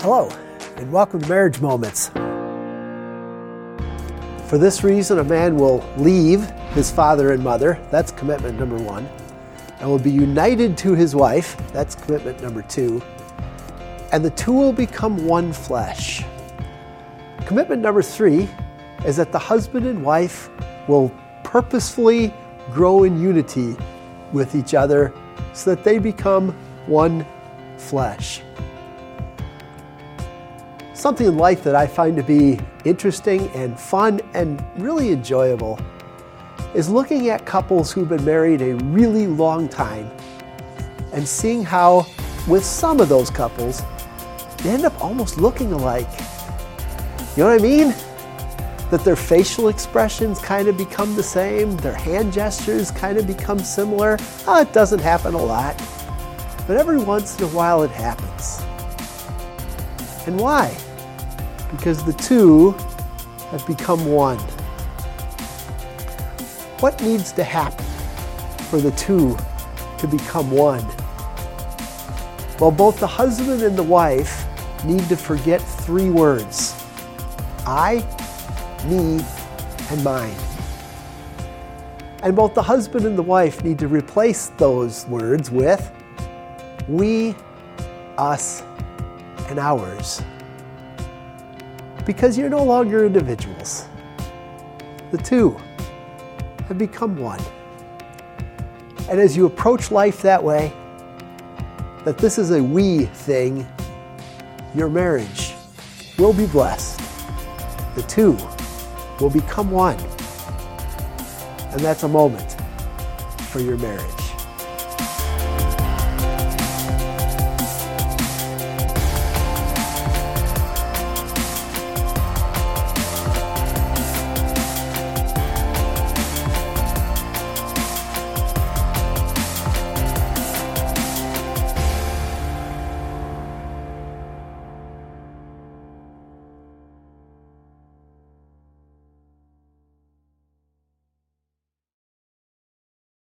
Hello, and welcome to Marriage Moments. For this reason, a man will leave his father and mother, that's commitment number one, and will be united to his wife, that's commitment number two, and the two will become one flesh. Commitment number three is that the husband and wife will purposefully grow in unity with each other so that they become one flesh. Something in life that I find to be interesting and fun and really enjoyable is looking at couples who've been married a really long time and seeing how, with some of those couples, they end up almost looking alike. You know what I mean? That their facial expressions kind of become the same, their hand gestures kind of become similar. Oh, it doesn't happen a lot, but every once in a while it happens. And why? Because the two have become one. What needs to happen for the two to become one? Well, both the husband and the wife need to forget three words I, me, and mine. And both the husband and the wife need to replace those words with we, us, and ours because you're no longer individuals. The two have become one. And as you approach life that way, that this is a we thing, your marriage will be blessed. The two will become one. And that's a moment for your marriage.